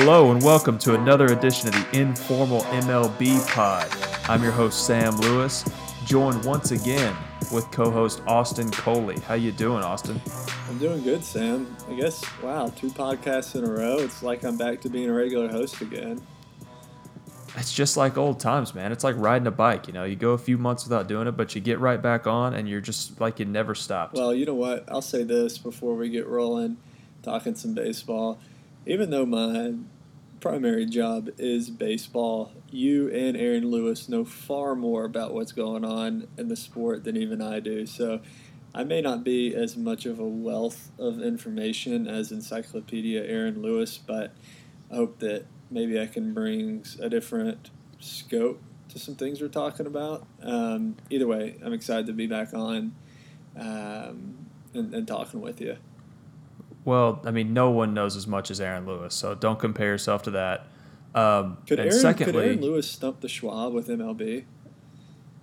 Hello and welcome to another edition of the Informal MLB Pod. I'm your host Sam Lewis, joined once again with co-host Austin Coley. How you doing, Austin? I'm doing good, Sam. I guess wow, two podcasts in a row. It's like I'm back to being a regular host again. It's just like old times, man. It's like riding a bike. You know, you go a few months without doing it, but you get right back on, and you're just like you never stopped. Well, you know what? I'll say this before we get rolling, talking some baseball. Even though my primary job is baseball, you and Aaron Lewis know far more about what's going on in the sport than even I do. So I may not be as much of a wealth of information as Encyclopedia Aaron Lewis, but I hope that maybe I can bring a different scope to some things we're talking about. Um, either way, I'm excited to be back on um, and, and talking with you. Well, I mean, no one knows as much as Aaron Lewis, so don't compare yourself to that. Um, Could and Aaron, secondly, could Aaron Lewis stump the Schwab with MLB?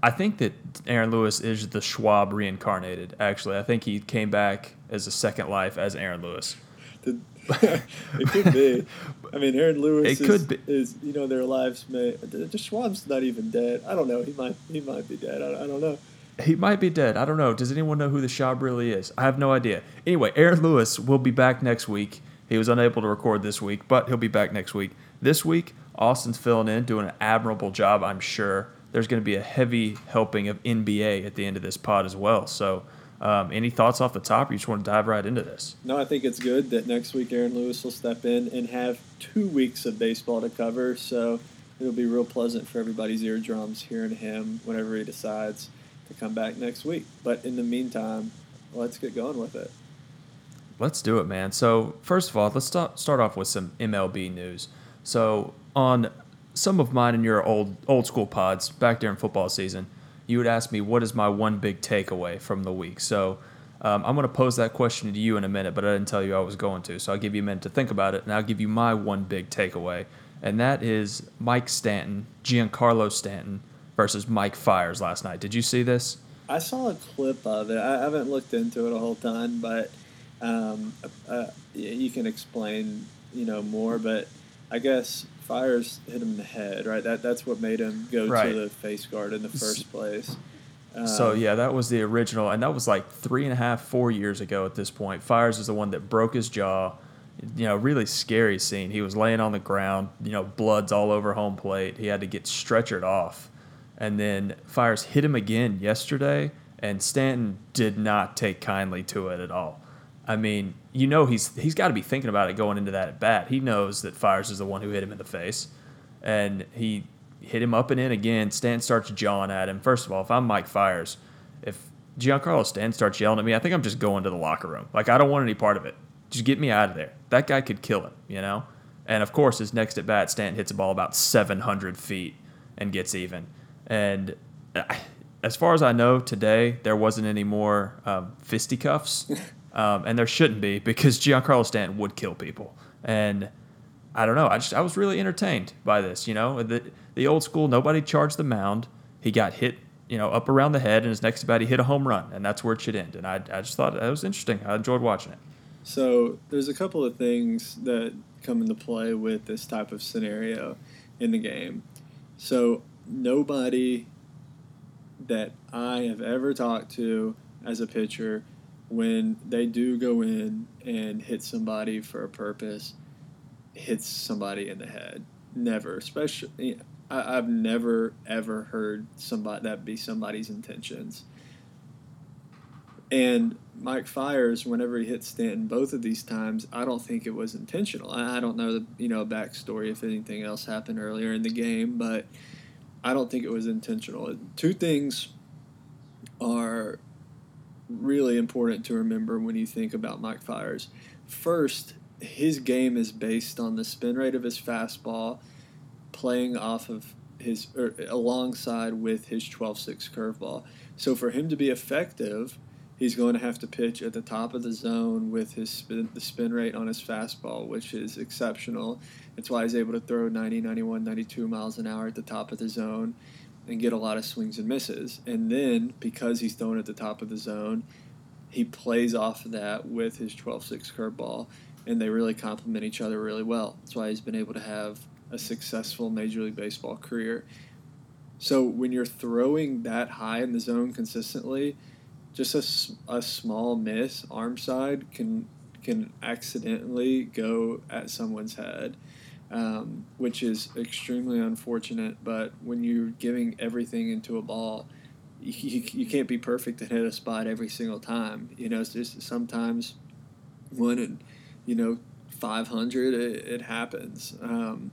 I think that Aaron Lewis is the Schwab reincarnated. Actually, I think he came back as a second life as Aaron Lewis. Did- it could be. I mean, Aaron Lewis It is, could be. is, you know, their lives may. The the Schwab's not even dead. I don't know. He might he might be dead. I, I don't know. He might be dead. I don't know. Does anyone know who the Schwab really is? I have no idea. Anyway, Aaron Lewis will be back next week. He was unable to record this week, but he'll be back next week. This week, Austin's filling in, doing an admirable job, I'm sure. There's going to be a heavy helping of NBA at the end of this pod as well. So, um, any thoughts off the top? You just want to dive right into this? No, I think it's good that next week Aaron Lewis will step in and have two weeks of baseball to cover. So it'll be real pleasant for everybody's eardrums hearing him whenever he decides to come back next week. But in the meantime, let's get going with it. Let's do it, man. So, first of all, let's start, start off with some MLB news. So, on some of mine and your old old school pods back during football season, you would ask me, what is my one big takeaway from the week? So, um, I'm going to pose that question to you in a minute, but I didn't tell you I was going to. So, I'll give you a minute to think about it, and I'll give you my one big takeaway. And that is Mike Stanton, Giancarlo Stanton versus Mike Fiers last night. Did you see this? I saw a clip of it. I haven't looked into it a whole ton, but um, uh, you can explain, you know, more. But I guess Fiers hit him in the head, right? That that's what made him go Right. to the face guard in the first place. Um, So yeah, that was the original, and that was like three and a half, four years ago at this point. Fiers is the one that broke his jaw. You know, really scary scene. He was laying on the ground. You know, blood's all over home plate. He had to get stretchered off, and then Fiers hit him again yesterday, and Stanton did not take kindly to it at all. I mean, you know, he's he's got to be thinking about it going into that at bat. He knows that Fiers is the one who hit him in the face, and he hit him up and in again. Stanton starts jawing at him. First of all, if I'm Mike Fiers, if Giancarlo Stanton starts yelling at me, I think I'm just going to the locker room. Like I don't want any part of it. Just get me out of there. That guy could kill him, you know. And of course, his next at bat, Stanton hits a ball about 700 feet and gets even. And I- as far as I know, today there wasn't any more um, fisticuffs, um, and there shouldn't be because Giancarlo Stanton would kill people. And I don't know. I just I was really entertained by this. You know, the the old school. Nobody charged the mound. He got hit, you know, up around the head, and his next at bat he hit a home run, and that's where it should end. And I I just thought that was interesting. I enjoyed watching it. So there's a couple of things that come into play with this type of scenario in the game. So nobody that I have ever talked to as a pitcher, when they do go in and hit somebody for a purpose, hits somebody in the head. Never, especially. I, I've never ever heard somebody that be somebody's intentions. And Mike Fiers, whenever he hit Stanton, both of these times, I don't think it was intentional. I, I don't know the you know backstory if anything else happened earlier in the game, but I don't think it was intentional. Two things are really important to remember when you think about Mike Fiers. First, his game is based on the spin rate of his fastball, playing off of his or alongside with his 12-6 curveball. So for him to be effective, he's going to have to pitch at the top of the zone with his spin, the spin rate on his fastball, which is exceptional. That's why he's able to throw 90, 91, 92 miles an hour at the top of the zone and get a lot of swings and misses. And then because he's thrown at the top of the zone, he plays off of that with his 12-6 curveball. and they really complement each other really well. That's why he's been able to have a successful Major League Baseball career. So when you're throwing that high in the zone consistently, just a, a small miss arm side can can accidentally go at someone's head, um, which is extremely unfortunate. But when you're giving everything into a ball, you, you can't be perfect and hit a spot every single time. You know, it's just sometimes one in, you know, 500, it, it happens. Um,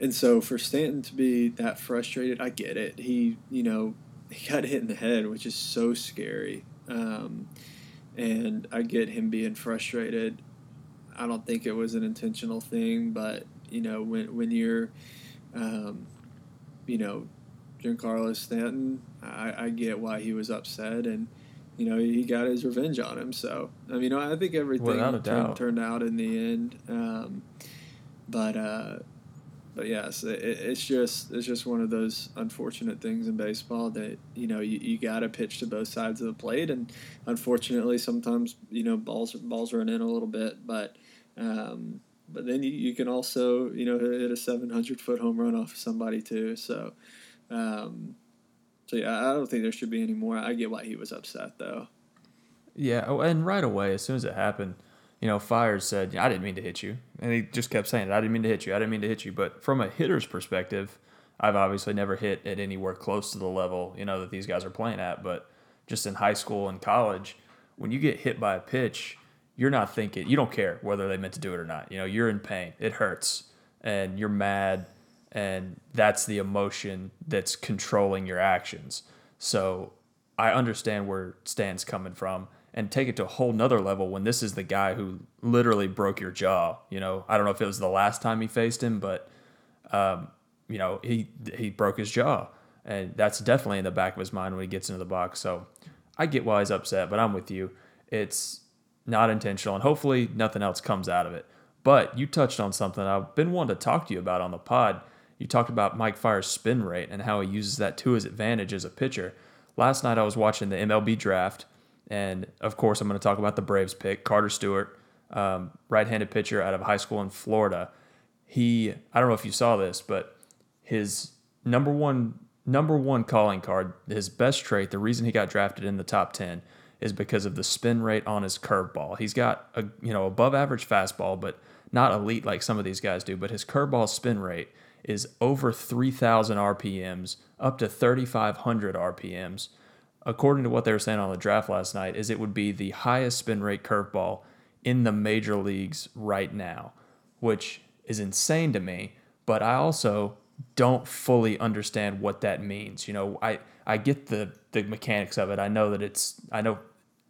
and so for Stanton to be that frustrated, I get it. He, you know, he got hit in the head, which is so scary. Um, and I get him being frustrated. I don't think it was an intentional thing, but you know, when when you're, um, you know, Giancarlo Stanton, I, I get why he was upset, and you know he got his revenge on him. So I mean, I think everything turned, turned, out in the end. Um, but uh, but yes, it, it's just it's just one of those unfortunate things in baseball that you know you, you got to pitch to both sides of the plate, and unfortunately sometimes you know balls balls run in a little bit, but um, but then you, you can also you know hit a seven hundred foot home run off of somebody too. So um, so yeah, I don't think there should be any more. I get why he was upset though. Yeah, oh, and right away as soon as it happened you know, Fiers said, I didn't mean to hit you. And he just kept saying it. I didn't mean to hit you. I didn't mean to hit you. But from a hitter's perspective, I've obviously never hit at anywhere close to the level, you know, that these guys are playing at. But just in high school and college, when you get hit by a pitch, you're not thinking, you don't care whether they meant to do it or not. You know, you're in pain. It hurts. And you're mad. And that's the emotion that's controlling your actions. So I understand where Stan's coming from and take it to a whole nother level when this is the guy who literally broke your jaw. You know, I don't know if it was the last time he faced him, but um, you know, he he broke his jaw, and that's definitely in the back of his mind when he gets into the box. So I get why he's upset, but I'm with you. It's not intentional, and hopefully nothing else comes out of it. But you touched on something I've been wanting to talk to you about on the pod. You talked about Mike Fiers' spin rate and how he uses that to his advantage as a pitcher. Last night I was watching the MLB draft and of course, I'm going to talk about the Braves pick, Carter Stewart, um, right-handed pitcher out of high school in Florida. He, I don't know if you saw this, but his number one number one calling card, his best trait, the reason he got drafted in the top ten is because of the spin rate on his curveball. He's got a you know above average fastball, but not elite like some of these guys do. But his curveball spin rate is over 3,000 RPMs, up to 3,500 RPMs according to what they were saying on the draft last night, is it would be the highest spin rate curveball in the major leagues right now, which is insane to me. But I also don't fully understand what that means. You know, I, I get the, the mechanics of it. I know that it's, I know,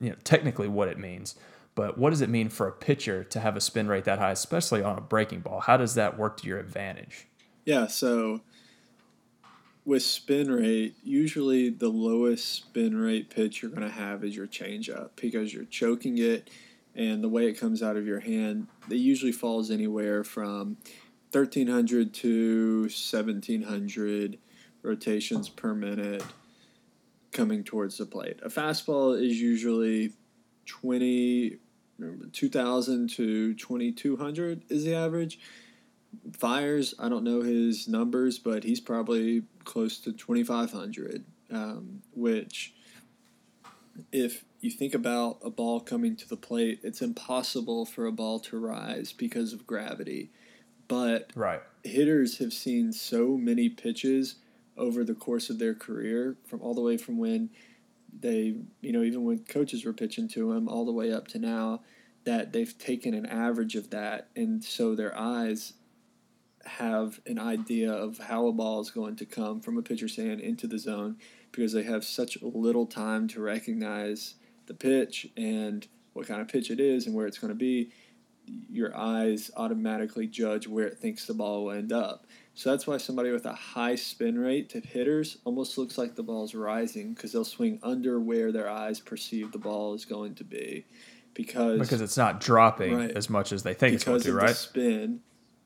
you know, technically what it means. But what does it mean for a pitcher to have a spin rate that high, especially on a breaking ball? How does that work to your advantage? Yeah, so with spin rate, usually the lowest spin rate pitch you're going to have is your changeup because you're choking it, and the way it comes out of your hand, it usually falls anywhere from 1300 to 1700 rotations per minute coming towards the plate. A fastball is usually 20 2000 to 2200 is the average Fiers, I don't know his numbers, but he's probably close to 2,500, um, which, if you think about a ball coming to the plate, it's impossible for a ball to rise because of gravity. But right. hitters have seen so many pitches over the course of their career, from all the way from when they, you know, even when coaches were pitching to them, all the way up to now, that they've taken an average of that, and so their eyes have an idea of how a ball is going to come from a pitcher's hand into the zone because they have such little time to recognize the pitch and what kind of pitch it is and where it's going to be. Your eyes automatically judge where it thinks the ball will end up. So that's why somebody with a high spin rate to hitters almost looks like the ball's rising because they'll swing under where their eyes perceive the ball is going to be. Because, because it's not dropping right, as much as they think it's going to, right? spin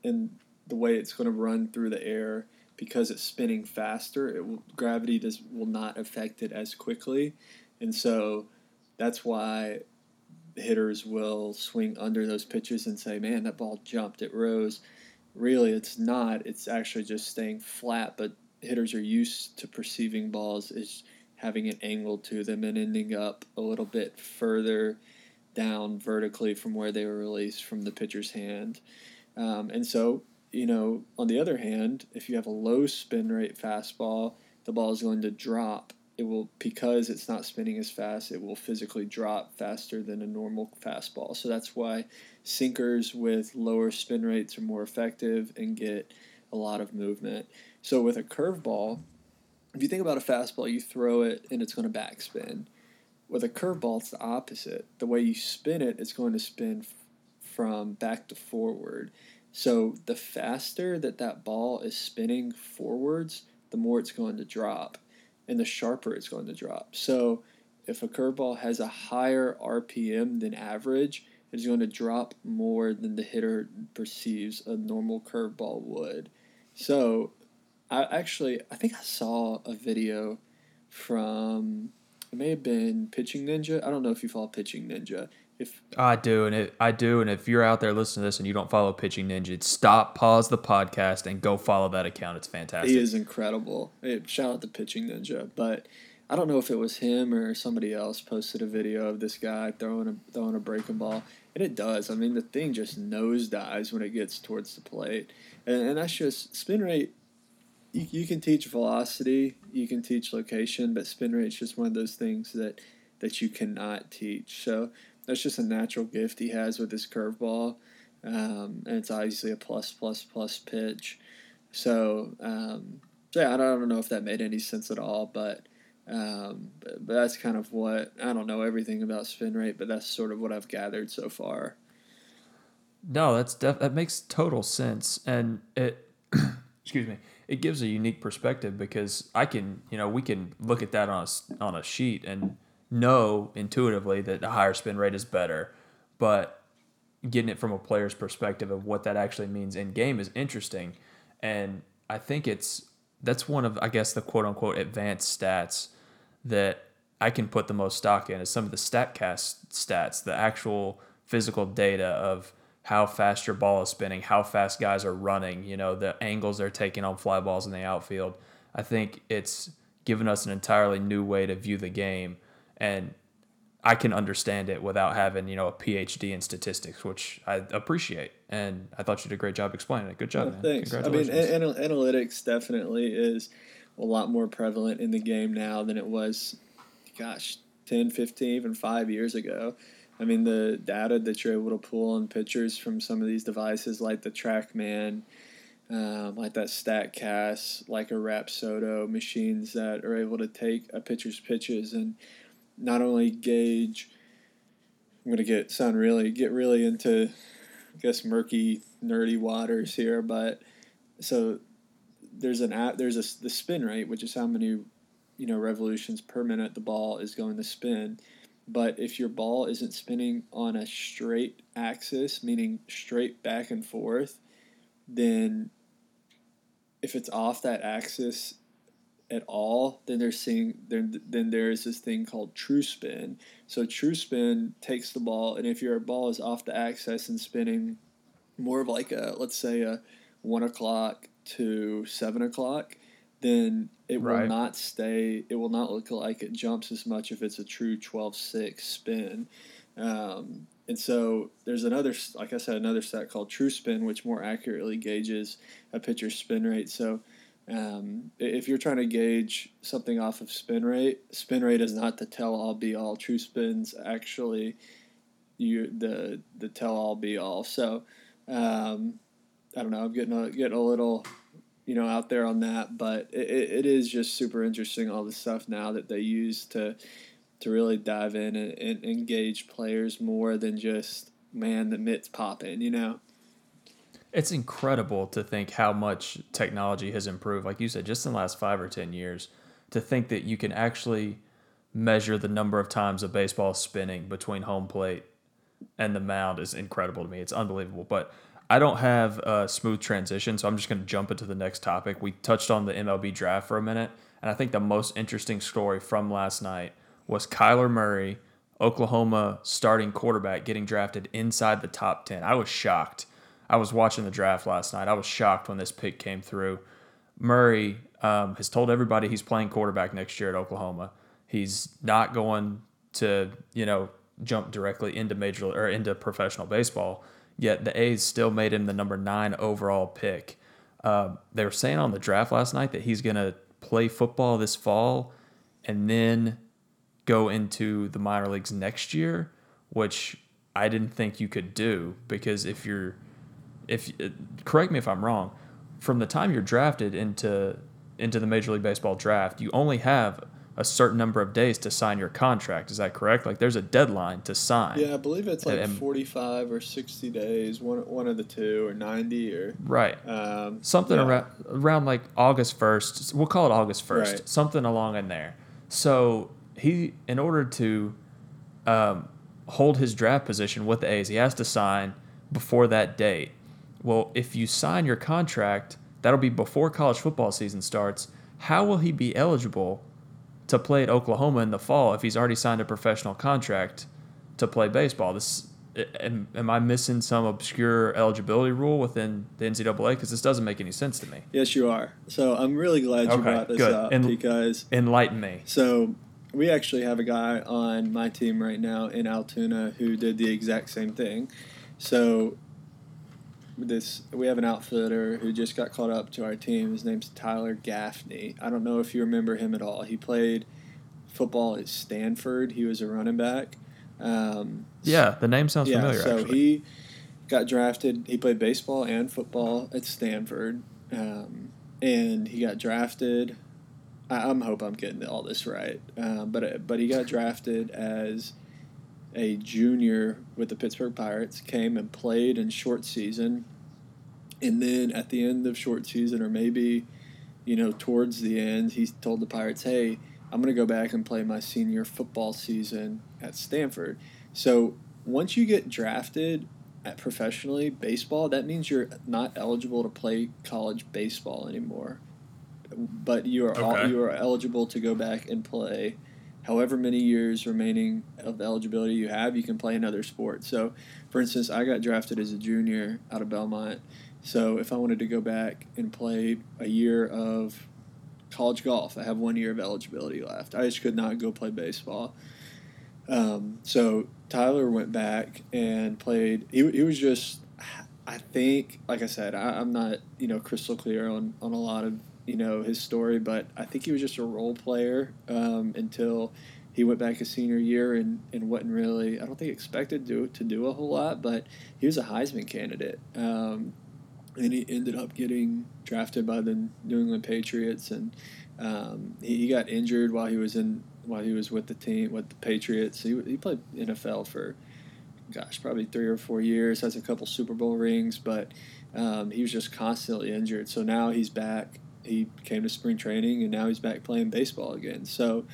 and the way it's going to run through the air because it's spinning faster. It will, gravity does will not affect it as quickly, and so that's why hitters will swing under those pitches and say, "Man, that ball jumped, it rose." Really, it's not. It's actually just staying flat. But hitters are used to perceiving balls as having an angle to them and ending up a little bit further down vertically from where they were released from the pitcher's hand. Um, and so, you know, on the other hand, if you have a low spin rate fastball, the ball is going to drop. It will because it's not spinning as fast it will physically drop faster than a normal fastball. So that's why sinkers with lower spin rates are more effective and get a lot of movement. So with a curveball if you think about a fastball you throw it and it's going to backspin. With a curveball it's the opposite. The way you spin it it's going to spin from back to forward so the faster that that ball is spinning forwards the more it's going to drop and the sharper it's going to drop. So if a curveball has a higher RPM than average, it's going to drop more than the hitter perceives a normal curveball would. So I actually I think I saw a video from it may have been Pitching Ninja. I don't know if you follow Pitching Ninja. If I do, and it, I do, and if you're out there listening to this and you don't follow Pitching Ninja, stop, pause the podcast, and go follow that account. It's fantastic. He is incredible. Shout out to Pitching Ninja, but I don't know if it was him or somebody else posted a video of this guy throwing a throwing a breaking ball, and it does. I mean, the thing just nosedives when it gets towards the plate, and, and that's just spin rate. You, you can teach velocity, you can teach location, but spin rate is just one of those things that that you cannot teach. So that's just a natural gift he has with his curveball, um, and it's obviously a plus plus plus pitch. So, um, so yeah, I don't, I don't know if that made any sense at all, but, um, but but that's kind of what I don't know everything about spin rate, but that's sort of what I've gathered so far. No, that's def- that makes total sense, and it excuse me, it gives a unique perspective because I can you know we can look at that on a, on a sheet and know intuitively that a higher spin rate is better, but getting it from a player's perspective of what that actually means in game is interesting. And I think it's that's one of I guess the quote unquote advanced stats that I can put the most stock in is some of the statcast stats, the actual physical data of how fast your ball is spinning, how fast guys are running, you know, the angles they're taking on fly balls in the outfield. I think it's given us an entirely new way to view the game and I can understand it without having you know a PhD in statistics, which I appreciate. And I thought you did a great job explaining it. Good job, man. Thanks. I mean, an- analytics definitely is a lot more prevalent in the game now than it was, gosh, 10, 15, even five years ago. I mean, the data that you're able to pull on pitchers from some of these devices, like the TrackMan, um, like that StatCast, like a Rapsodo, machines that are able to take a pitcher's pitches and not only gauge. I'm gonna get sound really get really into, I guess murky nerdy waters here, but so there's an app there's a the spin rate which is how many you know revolutions per minute the ball is going to spin but if your ball isn't spinning on a straight axis meaning straight back and forth then if it's off that axis at all, then they're seeing then then there is this thing called true spin. So true spin takes the ball, and if your ball is off the axis and spinning more of like a let's say a one o'clock to seven o'clock, then it right. will not stay. It will not look like it jumps as much if it's a true 12-6 spin. Um, and so there's another, like I said, another stat called True Spin, which more accurately gauges a pitcher's spin rate. So um, if you're trying to gauge something off of spin rate, spin rate is not the tell all be all. True spins actually you the the tell all be all. So um, I don't know. I'm getting a, getting a little you know out there on that, but it, it is just super interesting all the stuff now that they use to to really dive in and, and engage players more than just man the mitts popping. You know. It's incredible to think how much technology has improved. Like you said, just in the last five or 10 years, to think that you can actually measure the number of times a baseball is spinning between home plate and the mound is incredible to me. It's unbelievable. But I don't have a smooth transition, so I'm just going to jump into the next topic. We touched on the MLB draft for a minute, and I think the most interesting story from last night was Kyler Murray Oklahoma starting quarterback getting drafted inside the top 10. I was shocked. I was watching the draft last night. I was shocked when this pick came through. Murray um, has told everybody he's playing quarterback next year at Oklahoma. He's not going to, you know, jump directly into major or into professional baseball. Yet the A's still made him the number nine overall pick. Uh, they were saying on the draft last night that he's going to play football this fall and then go into the minor leagues next year, which I didn't think you could do because if you're, if correct me if I'm wrong, from the time you're drafted into into the Major League Baseball draft, you only have a certain number of days to sign your contract. Is that correct? Like there's a deadline to sign. Yeah, I believe it's like and, 45 or 60 days, one one of the two, or 90 or right. Um, something yeah. around around like August 1st. We'll call it August 1st. Right. Something along in there. So he, in order to um, hold his draft position with the A's, he has to sign before that date. Well, if you sign your contract, that'll be before college football season starts. How will he be eligible? to play at Oklahoma in the fall if he's already signed a professional contract to play baseball. This am, am I missing some obscure eligibility rule within the NCAA? Because this doesn't make any sense to me. Yes, you are. So I'm really glad you okay, brought this good. up en- because enlighten me. So we actually have a guy on my team right now in Altoona who did the exact same thing. So this we have an outfitter who just got called up to our team. His name's Tyler Gaffney. I don't know if you remember him at all. He played football at Stanford. He was a running back. Um, yeah, the name sounds yeah, familiar. So actually. he got drafted. He played baseball and football at Stanford, um, and he got drafted. I, am hope I'm getting all this right, um, but but he got drafted as a junior with the Pittsburgh Pirates, came and played in short season. And then at the end of short season, or maybe, you know, towards the end, he told the Pirates, hey, I'm going to go back and play my senior football season at Stanford. So once you get drafted at professionally baseball, that means you're not eligible to play college baseball anymore. But you are okay. all, you are eligible to go back and play however many years remaining of eligibility you have, you can play another sport. So, for instance, I got drafted as a junior out of Belmont. So, if I wanted to go back and play a year of college golf, I have one year of eligibility left. I just could not go play baseball. Um, so, Tyler went back and played. He, he was just, I think, like I said, I, I'm not, you know, crystal clear on, on a lot of you know his story, but I think he was just a role player um, until he went back his senior year and, and wasn't really I don't think expected to to do a whole lot, but he was a Heisman candidate. Um, and he ended up getting drafted by the New England Patriots, and um, he, he got injured while he was in while he was with the team with the Patriots. He, he played NFL for gosh probably three or four years, has a couple Super Bowl rings, but um, he was just constantly injured. So now he's back he came to spring training and now he's back playing baseball again. So,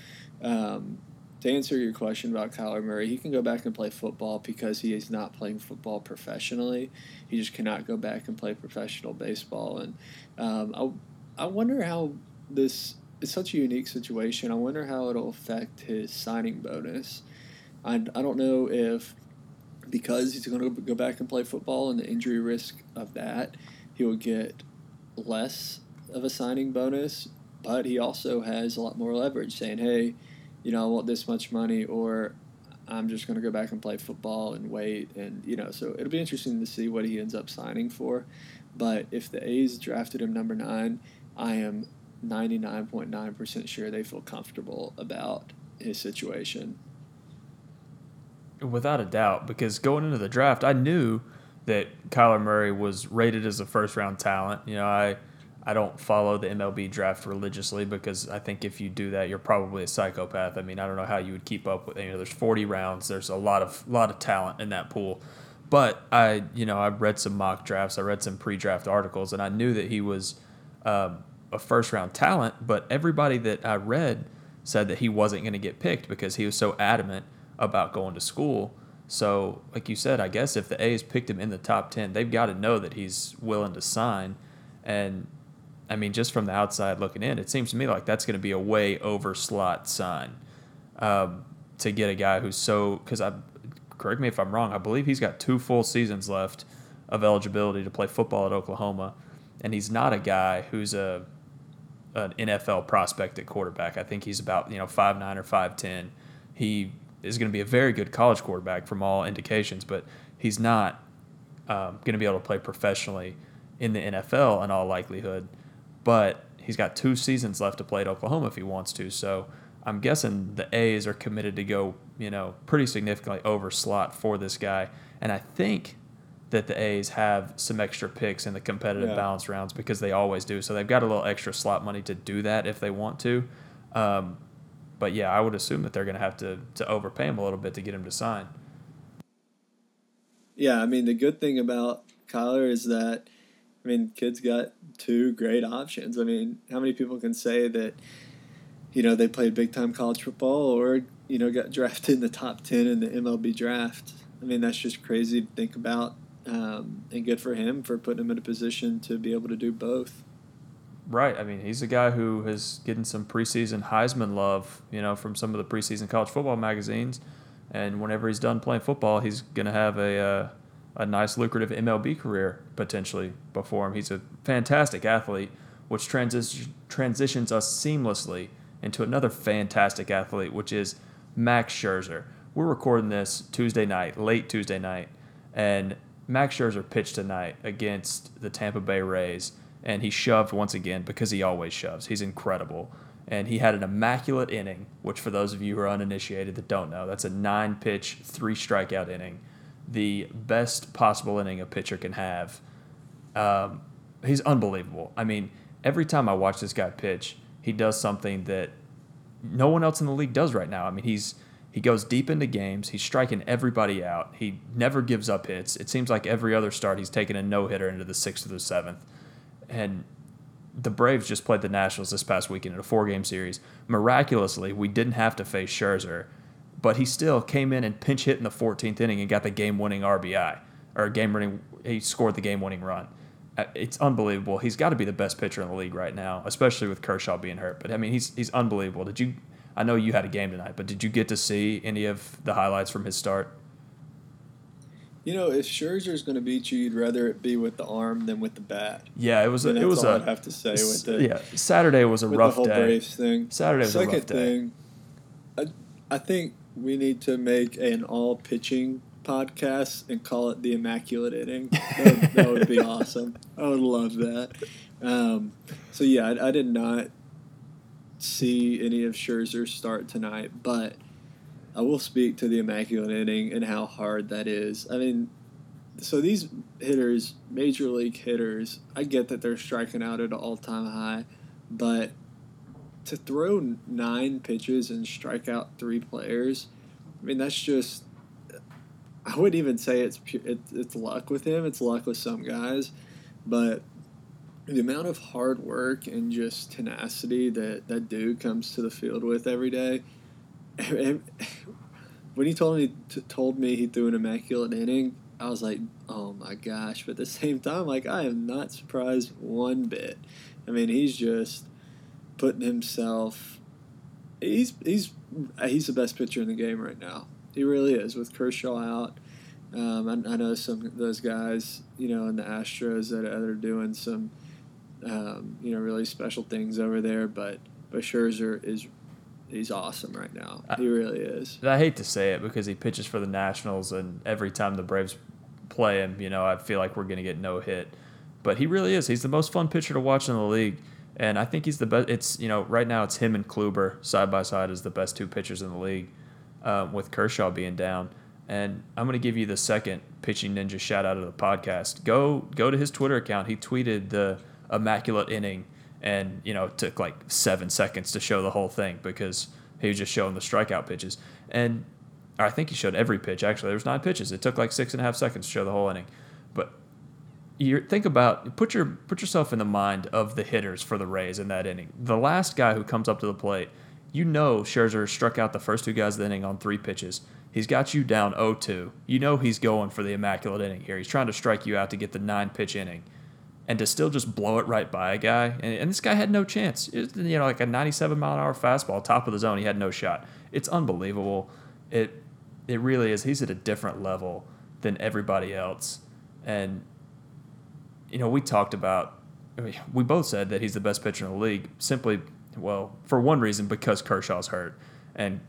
um, to answer your question about Kyler Murray, he can go back and play football because he is not playing football professionally. He just cannot go back and play professional baseball. And um, I, I wonder how this is such a unique situation. I wonder how it'll affect his signing bonus. I, I don't know if because he's going to go back and play football and the injury risk of that, he will get less of a signing bonus, but he also has a lot more leverage saying, hey, you know, I want this much money, or I'm just going to go back and play football and wait. And, you know, so it'll be interesting to see what he ends up signing for. But if the A's drafted him number nine, I am 99.9% sure they feel comfortable about his situation. Without a doubt, because going into the draft, I knew that Kyler Murray was rated as a first round talent. You know, I I don't follow the MLB draft religiously because I think if you do that, you're probably a psychopath. I mean, I don't know how you would keep up with. You know, there's 40 rounds. There's a lot of lot of talent in that pool. But I, you know, I read some mock drafts. I read some pre-draft articles, and I knew that he was um, a first-round talent. But everybody that I read said that he wasn't going to get picked because he was so adamant about going to school. So, like you said, I guess if the A's picked him in the top 10, they've got to know that he's willing to sign. And I mean, just from the outside looking in, it seems to me like that's going to be a way over slot sign. Um, to get a guy who's so because I correct me if I'm wrong. I believe he's got two full seasons left of eligibility to play football at Oklahoma, and he's not a guy who's a an NFL prospect at quarterback. I think he's about you know five nine or five ten. He is going to be a very good college quarterback from all indications, but he's not um, going to be able to play professionally in the NFL in all likelihood. But he's got two seasons left to play at Oklahoma if he wants to. So I'm guessing the A's are committed to go, you know, pretty significantly over slot for this guy. And I think that the A's have some extra picks in the competitive Yeah. balance rounds because they always do. So they've got a little extra slot money to do that if they want to. Um, but yeah, I would assume that they're going to have to to overpay him a little bit to get him to sign. Yeah, I mean the good thing about Kyler is that mean kids got two great options. I mean, how many people can say that you know they played big time college football or you know got drafted in the top ten in the MLB draft? I mean, that's just crazy to think about, um, and good for him for putting him in a position to be able to do both. Right. I mean, he's a guy who has getting some preseason Heisman love, you know, from some of the preseason college football magazines. And whenever he's done playing football, he's going to have a uh, a nice, lucrative MLB career potentially before him. He's a fantastic athlete, which transis- transitions us seamlessly into another fantastic athlete, which is Max Scherzer. We're recording this Tuesday night, late Tuesday night, and Max Scherzer pitched tonight against the Tampa Bay Rays, and he shoved once again because he always shoves. He's incredible. And he had an immaculate inning, which, for those of you who are uninitiated that don't know, that's a nine pitch, three strikeout inning. The best possible inning a pitcher can have. Um, he's unbelievable. I mean, every time I watch this guy pitch, he does something that no one else in the league does right now. I mean, he's he goes deep into games. He's striking everybody out. He never gives up hits. It seems like every other start he's taken a no hitter into the sixth or the seventh. And the Braves just played the Nationals this past weekend in a four game series. Miraculously, we didn't have to face Scherzer, but he still came in and pinch hit in the 14th inning and got the game winning RBI or game winning. He scored the game winning run. Uh, It's unbelievable. He's got to be the best pitcher in the league right now, especially with Kershaw being hurt. But I mean, he's he's unbelievable. Did you? I know you had a game tonight, but did you get to see any of the highlights from his start? You know, if Scherzer's going to beat you, you'd rather it be with the arm than with the bat. Yeah, it was. A, it was a. I'd have to say with the yeah, Saturday was a with rough the whole day. Braves thing. Saturday was a Second rough day. thing, I, I think we need to make an all pitching podcast and call it the Immaculate Inning. That, would- that would be awesome. I would love that. Um, so yeah, I, I did not see any of Scherzer's start tonight, but I will speak to the Immaculate Inning and how hard that is. I mean, so these hitters, major league hitters, I get that they're striking out at an all time high, but to throw nine pitches and strike out three players, I mean that's just. I wouldn't even say it's it, it's luck with him. It's luck with some guys, but the amount of hard work and just tenacity that that dude comes to the field with every day. when he told me told me he threw an immaculate inning, I was like, oh my gosh! But at the same time, like I am not surprised one bit. I mean, he's just putting himself. He's he's he's the best pitcher in the game right now. He really is. With Kershaw out, um, I, I know some of those guys, you know, in the Astros that are doing some, um, you know, really special things over there. But but Scherzer is he's awesome right now. He really is. I hate to say it because he pitches for the Nationals, and every time the Braves play him, you know, I feel like we're going to get no hit. But he really is. He's the most fun pitcher to watch in the league, and I think he's the best. It's you know, right now it's him and Kluber side by side as the best two pitchers in the league, um, with Kershaw being down. And I'm to give you the second pitching ninja shout out of the podcast. Go go to his Twitter account. He tweeted the immaculate inning, and you know, it took like seven seconds to show the whole thing because he was just showing the strikeout pitches. And I think he showed every pitch. Actually, there was nine pitches. It took like six and a half seconds to show the whole inning. You think about put your put yourself in the mind of the hitters for the Rays in that inning. The last guy who comes up to the plate, you know Scherzer struck out the first two guys of the inning on three pitches. He's got you down 0-2. You know he's going for the immaculate inning here. He's trying to strike you out to get the nine pitch inning. And to still just blow it right by a guy, and, and this guy had no chance. It you know, like a 97 mile an hour fastball, top of the zone, he had no shot. It's unbelievable. It it really is. He's at a different level than everybody else, and you know we talked about. We both said that he's the best pitcher in the league. Simply, well, for one reason because Kershaw's hurt, and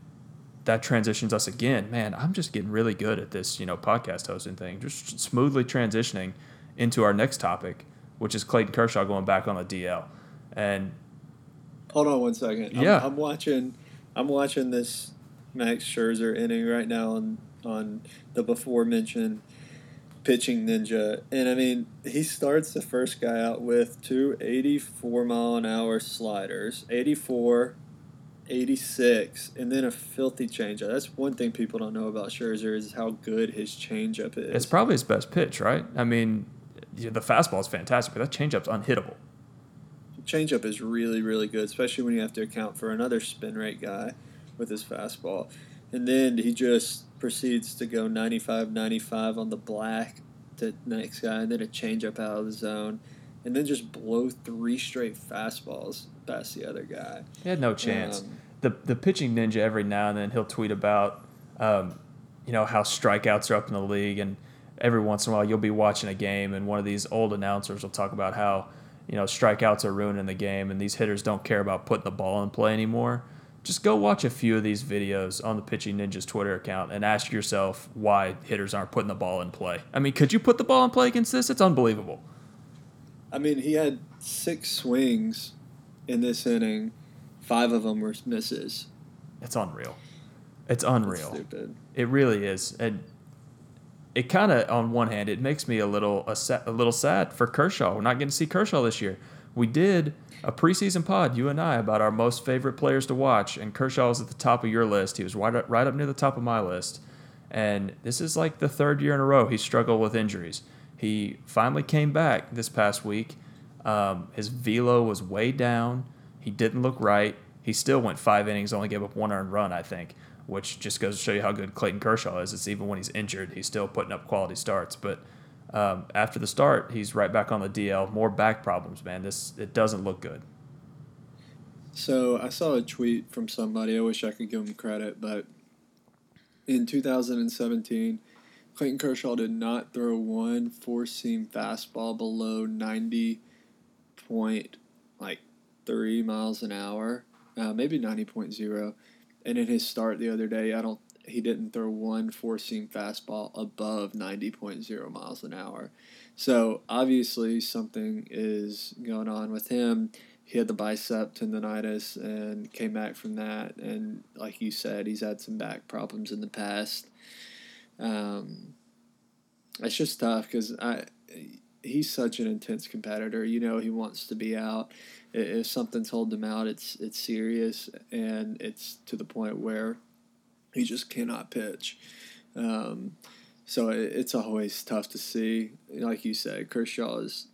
that transitions us again. Man, I'm just getting really good at this, you know, podcast hosting thing. Just smoothly transitioning into our next topic, which is Clayton Kershaw going back on the DL. And hold on one second. I'm, yeah, I'm watching. I'm watching this Max Scherzer inning right now on on the before mentioned pitching ninja, and I mean he starts the first guy out with two 84 mile an hour sliders, 84 86, and then a filthy changeup. That's one thing people don't know about Scherzer is how good his changeup is. It's probably his best pitch, right? I mean, the fastball is fantastic, but that changeup's unhittable. Changeup is really, really good, especially when you have to account for another spin rate guy with his fastball. And then he just proceeds to go 95 95 on the black to next guy, and then a changeup out of the zone and then just blow three straight fastballs past the other guy. He had no chance. Um, the the pitching ninja every now and then he'll tweet about, um, you know, how strikeouts are up in the league, and every once in a while you'll be watching a game and one of these old announcers will talk about how, you know, strikeouts are ruining the game and these hitters don't care about putting the ball in play anymore. Just go watch a few of these videos on the Pitching Ninjas Twitter account and ask yourself why hitters aren't putting the ball in play. I mean, could you put the ball in play against this? It's unbelievable. I mean, he had six swings in this inning. Five of them were misses. It's unreal. It's unreal. It really is, and it kind of, on one hand, it makes me a little a, a little sad for Kershaw. We're not getting to see Kershaw this year. We did a preseason pod, you and I, about our most favorite players to watch, and Kershaw was at the top of your list. He was right up, right up near the top of my list. And this is like the third year in a row he struggled with injuries. He finally came back this past week. Um, his velo was way down. He didn't look right. He still went five innings, only gave up one earned run, I think, which just goes to show you how good Clayton Kershaw is. It's even when he's injured, he's still putting up quality starts. But um, after the start, he's right back on the DL. More back problems, man. This it doesn't look good. So I saw a tweet from somebody. I wish I could give him credit, but in 2017, Clayton Kershaw did not throw one four seam fastball below 90 point like three miles an hour, uh, maybe 90.0. And in his start the other day, I don't he didn't throw one four seam fastball above 90.0 miles an hour. So obviously something is going on with him. He had the bicep tendonitis and came back from that. And like you said, he's had some back problems in the past. Um, it's just tough because I he's such an intense competitor. You know, he wants to be out. If something's holding him out, it's it's serious, and it's to the point where he just cannot pitch. Um, so it's always tough to see. Like you said, Kershaw is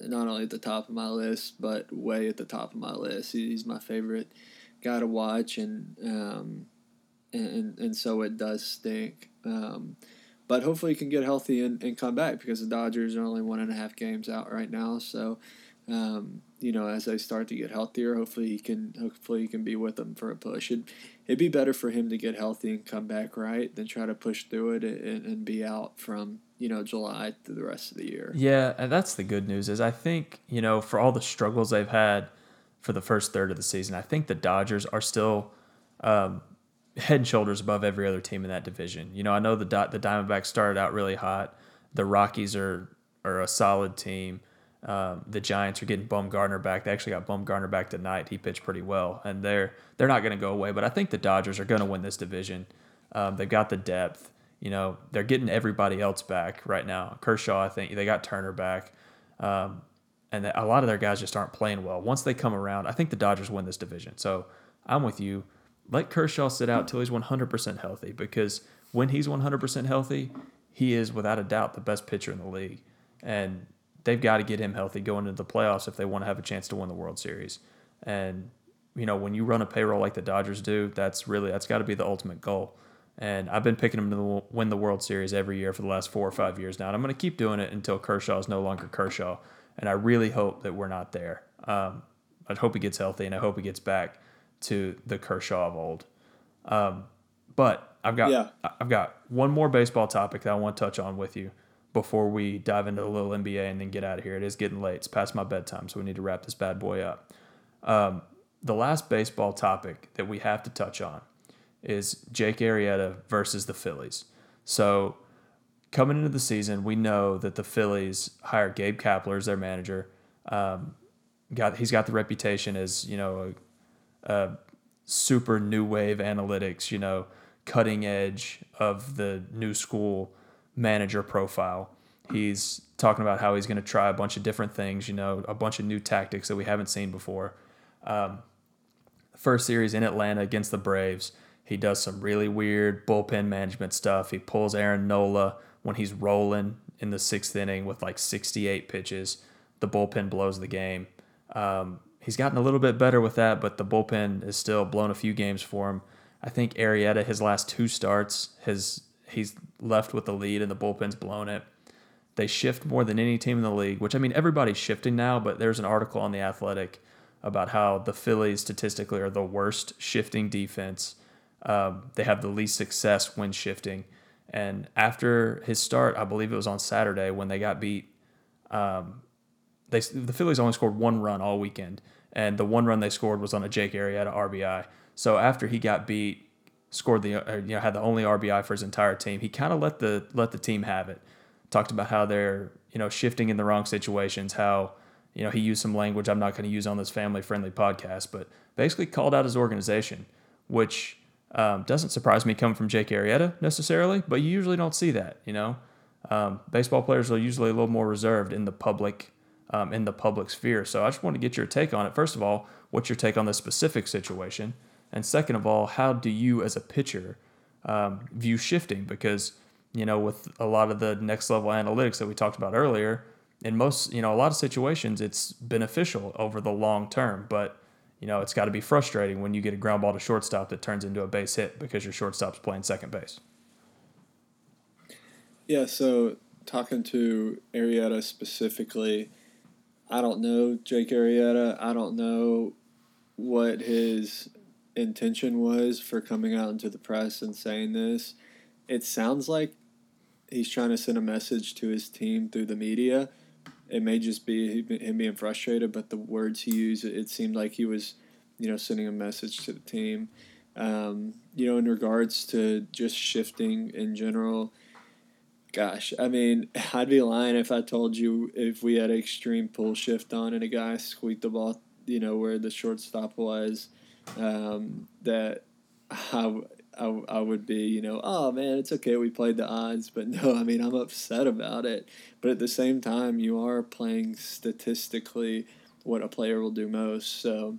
not only at the top of my list, but way at the top of my list. He's my favorite guy to watch, and um, and and so it does stink. Um, but hopefully he can get healthy and, and come back because the Dodgers are only one and a half games out right now. So, um, you know, as they start to get healthier, hopefully he can hopefully he can be with them for a push. It'd, it'd be better for him to get healthy and come back right than try to push through it and, and be out from you know July through the rest of the year. Yeah, and that's the good news is I think you know for all the struggles they've had for the first third of the season, I think the Dodgers are still um, head and shoulders above every other team in that division. You know, I know the the Diamondbacks started out really hot. The Rockies are are a solid team. Um, the Giants are getting Bumgarner back. They actually got Bumgarner back tonight. He pitched pretty well, and they're they're not going to go away. But I think the Dodgers are going to win this division. Um, they've got the depth. You know, they're getting everybody else back right now. Kershaw, I think they got Turner back, um, and a lot of their guys just aren't playing well. Once they come around, I think the Dodgers win this division. So I'm with you let Kershaw sit out till he's 100% healthy because when he's 100% healthy, he is without a doubt the best pitcher in the league. And they've got to get him healthy going into the playoffs if they want to have a chance to win the World Series. And you know, when you run a payroll like the Dodgers do, that's really that's got to be the ultimate goal. And I've been picking them to win the World Series every year for the last four or five years now. And I'm going to keep doing it until Kershaw is no longer Kershaw. And I really hope that we're not there. Um, I hope he gets healthy and I hope he gets back to the Kershaw of old. Um, But I've got Yeah. I've got one more baseball topic that I want to touch on with you before we dive into a little NBA and then get out of here. It is getting late. It's past my bedtime, so we need to wrap this bad boy up. Um, the last baseball topic that we have to touch on is Jake Arrieta versus the Phillies. So coming into the season, we know that the Phillies hired Gabe Kapler as their manager. Um, got he's got the reputation as you know a, a super new wave analytics, you know, cutting edge of the new school manager profile. He's talking about how he's going to try a bunch of different things, you know, a bunch of new tactics that we haven't seen before. Um, first series in Atlanta against the Braves, he does some really weird bullpen management stuff. He pulls Aaron Nola when he's rolling in the sixth inning with like 68 pitches. The bullpen blows the game. Um, he's gotten a little bit better with that, but the bullpen is still blown a few games for him. I think Arrieta, his last two starts, has he's left with the lead and the bullpen's blown it. They shift more than any team in the league, which I mean everybody's shifting now, but there's an article on the Athletic about how the Phillies statistically are the worst shifting defense. Um, they have the least success when shifting. And after his start, I believe it was on Saturday when they got beat. Um, they the Phillies only scored one run all weekend, and the one run they scored was on a Jake Arrieta RBI. So after he got beat, scored the uh, you know had the only RBI for his entire team. He kind of let the let the team have it. Talked about how they're you know shifting in the wrong situations. How you know he used some language I'm not going to use on this family friendly podcast, but basically called out his organization, which um, doesn't surprise me coming from Jake Arrieta necessarily, but you usually don't see that. You know, um, baseball players are usually a little more reserved in the public um, in the public sphere. So I just want to get your take on it. First of all, what's your take on this specific situation? And second of all, how do you as a pitcher um, view shifting? Because you know, with a lot of the next level analytics that we talked about earlier, in most you know a lot of situations it's beneficial over the long term, but you know it's got to be frustrating when you get a ground ball to shortstop that turns into a base hit because your shortstop's playing second base. Yeah, so talking to Arrieta specifically, I don't know Jake Arrieta. I don't know what his intention was for coming out into the press and saying this. It sounds like he's trying to send a message to his team through the media. It may just be him being frustrated, but the words he used, it seemed like he was, you know, sending a message to the team. Um, you know, in regards to just shifting in general, gosh, I mean, I'd be lying if I told you if we had an extreme pull shift on and a guy squeaked the ball, you know, where the shortstop was, um, that I, I, I would be, you know, oh man, it's okay, we played the odds. But no, I mean, I'm upset about it. But at the same time, you are playing statistically what a player will do most. So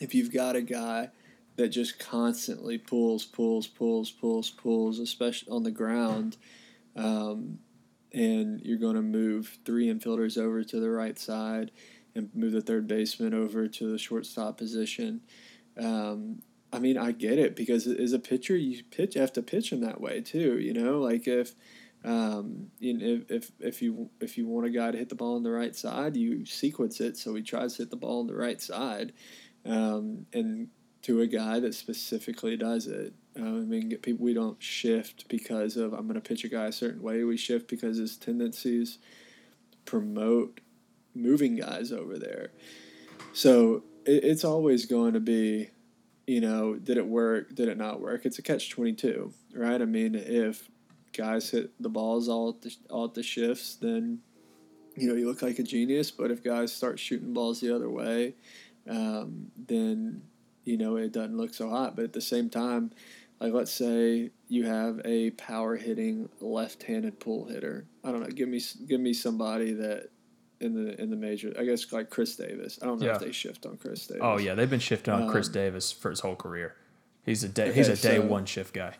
if you've got a guy that just constantly pulls, pulls, pulls, pulls, pulls, especially on the ground, um, and you're going to move three infielders over to the right side and move the third baseman over to the shortstop position. Um, I mean, I get it because as a pitcher, you pitch have to pitch him that way too. You know, like if um, you know, if, if you if you want a guy to hit the ball on the right side, you sequence it so he tries to hit the ball on the right side, um, and to a guy that specifically does it. Uh, I mean, people we don't shift because of I'm going to pitch a guy a certain way. We shift because his tendencies promote moving guys over there. So it, it's always going to be, you know, did it work? Did it not work? It's a catch twenty two, right? I mean, if guys hit the balls all at the, all at the shifts, then you know you look like a genius. But if guys start shooting balls the other way, um, then you know it doesn't look so hot. But at the same time, like let's say you have a power hitting left-handed pull hitter. I don't know. Give me give me somebody that in the in the major. I guess like Chris Davis. I don't know Yeah. if they shift on Chris Davis. Oh yeah, they've been shifting on Chris Um, Davis for his whole career. He's a day he's a day so- one shift guy.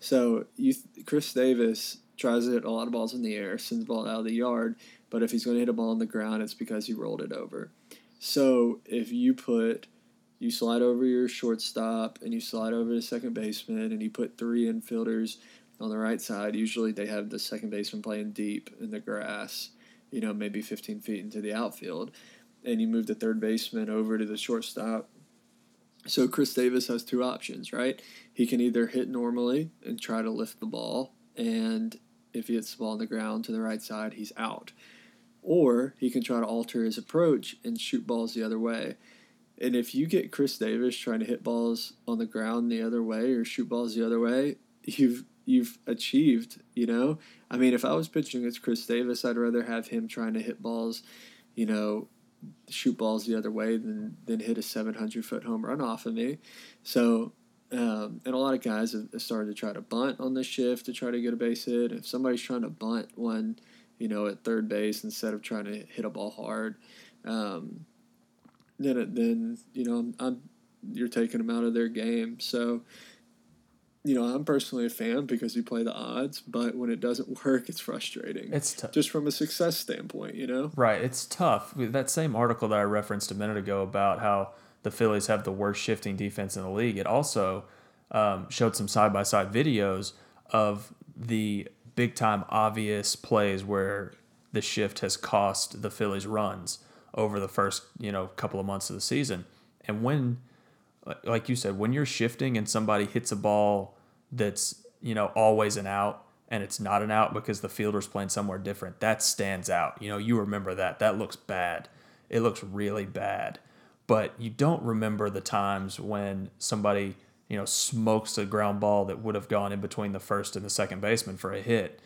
So you Chris Davis tries to hit a lot of balls in the air, sends the ball out of the yard, but if he's going to hit a ball on the ground, it's because he rolled it over. So if you put you slide over your shortstop and you slide over the second baseman and you put three infielders on the right side, usually they have the second baseman playing deep in the grass, you know, maybe 15 feet into the outfield, and you move the third baseman over to the shortstop So Chris Davis has two options, right? He can either hit normally and try to lift the ball, and if he hits the ball on the ground to the right side, he's out. Or he can try to alter his approach and shoot balls the other way. And if you get Chris Davis trying to hit balls on the ground the other way or shoot balls the other way, you've you've achieved, you know? I mean, if I was pitching against Chris Davis, I'd rather have him trying to hit balls, you know, shoot balls the other way than than hit a 700 foot home run off of me. So, um, and a lot of guys have started to try to bunt on the shift to try to get a base hit. If somebody's trying to bunt one, you know, at third base instead of trying to hit a ball hard, um, then then you know I'm, I'm you're taking them out of their game. So you know, I'm personally a fan because you play the odds, but when it doesn't work, it's frustrating. It's tough. Just from a success standpoint, you know? Right. It's tough. That same article that I referenced a minute ago about how the Phillies have the worst shifting defense in the league, it also um, showed some side by side videos of the big time obvious plays where the shift has cost the Phillies runs over the first, you know, couple of months of the season. And when like you said, when you're shifting and somebody hits a ball that's, you know, always an out and it's not an out because the fielder's playing somewhere different, that stands out. You know, you remember that. That looks bad. It looks really bad. But you don't remember the times when somebody, you know, smokes a ground ball that would have gone in between the first and the second baseman for a hit.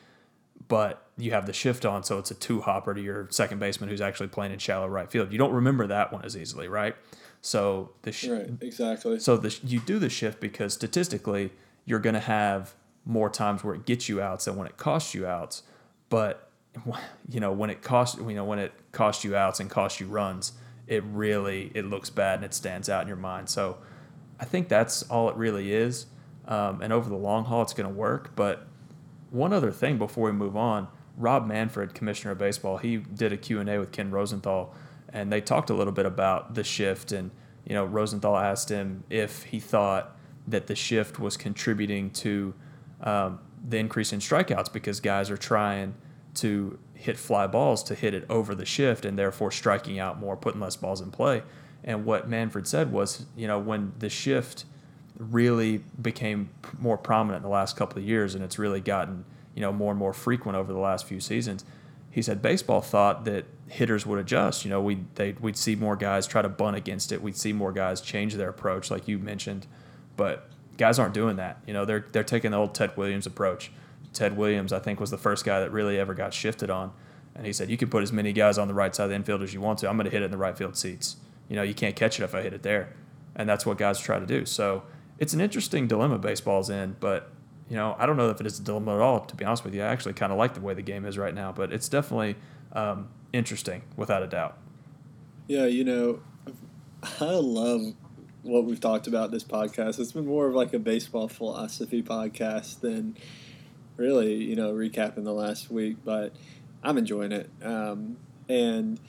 But you have the shift on, so it's a two hopper to your second baseman who's actually playing in shallow right field. You don't remember that one as easily, right? So the sh- right, exactly. So the you do the shift because statistically you're going to have more times where it gets you outs than when it costs you outs. But you know when it costs you know when it costs you outs and costs you runs, it really it looks bad and it stands out in your mind. So I think that's all it really is. Um, and over the long haul, it's going to work. But one other thing before we move on, Rob Manfred, commissioner of baseball, he did a Q and A with Ken Rosenthal and they talked a little bit about the shift. And you know, Rosenthal asked him if he thought that the shift was contributing to um, the increase in strikeouts because guys are trying to hit fly balls to hit it over the shift and therefore striking out more, putting less balls in play. And what Manfred said was, you know, when the shift really became more prominent in the last couple of years and it's really gotten, you know, more and more frequent over the last few seasons, he said baseball thought that hitters would adjust. You know, we they we'd see more guys try to bunt against it. We'd see more guys change their approach, like you mentioned, but guys aren't doing that. You know, they're they're taking the old Ted Williams approach. Ted Williams, I think, was the first guy that really ever got shifted on, and he said you can put as many guys on the right side of the infield as you want to. I'm going to hit it in the right field seats. You know, you can't catch it if I hit it there, and that's what guys try to do. So it's an interesting dilemma baseball's in, but you know, I don't know if it is a dilemma at all. To be honest with you, I actually kind of like the way the game is right now, but it's definitely um, interesting, without a doubt. Yeah, you know, I love what we've talked about this podcast. It's been more of like a baseball philosophy podcast than really, you know, recapping the last week, but I'm enjoying it. Um, and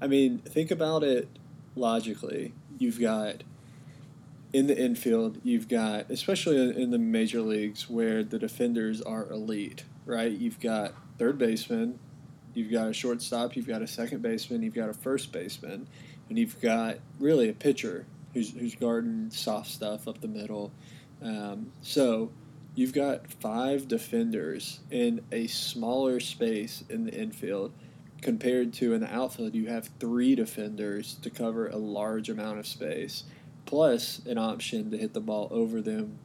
I mean, think about it logically. You've got in the infield, you've got, especially in the major leagues where the defenders are elite, right? You've got third baseman, you've got a shortstop, you've got a second baseman, you've got a first baseman, and you've got really a pitcher who's, who's guarding soft stuff up the middle. Um, so you've got five defenders in a smaller space in the infield compared to in the outfield you have three defenders to cover a large amount of space plus an option to hit the ball over them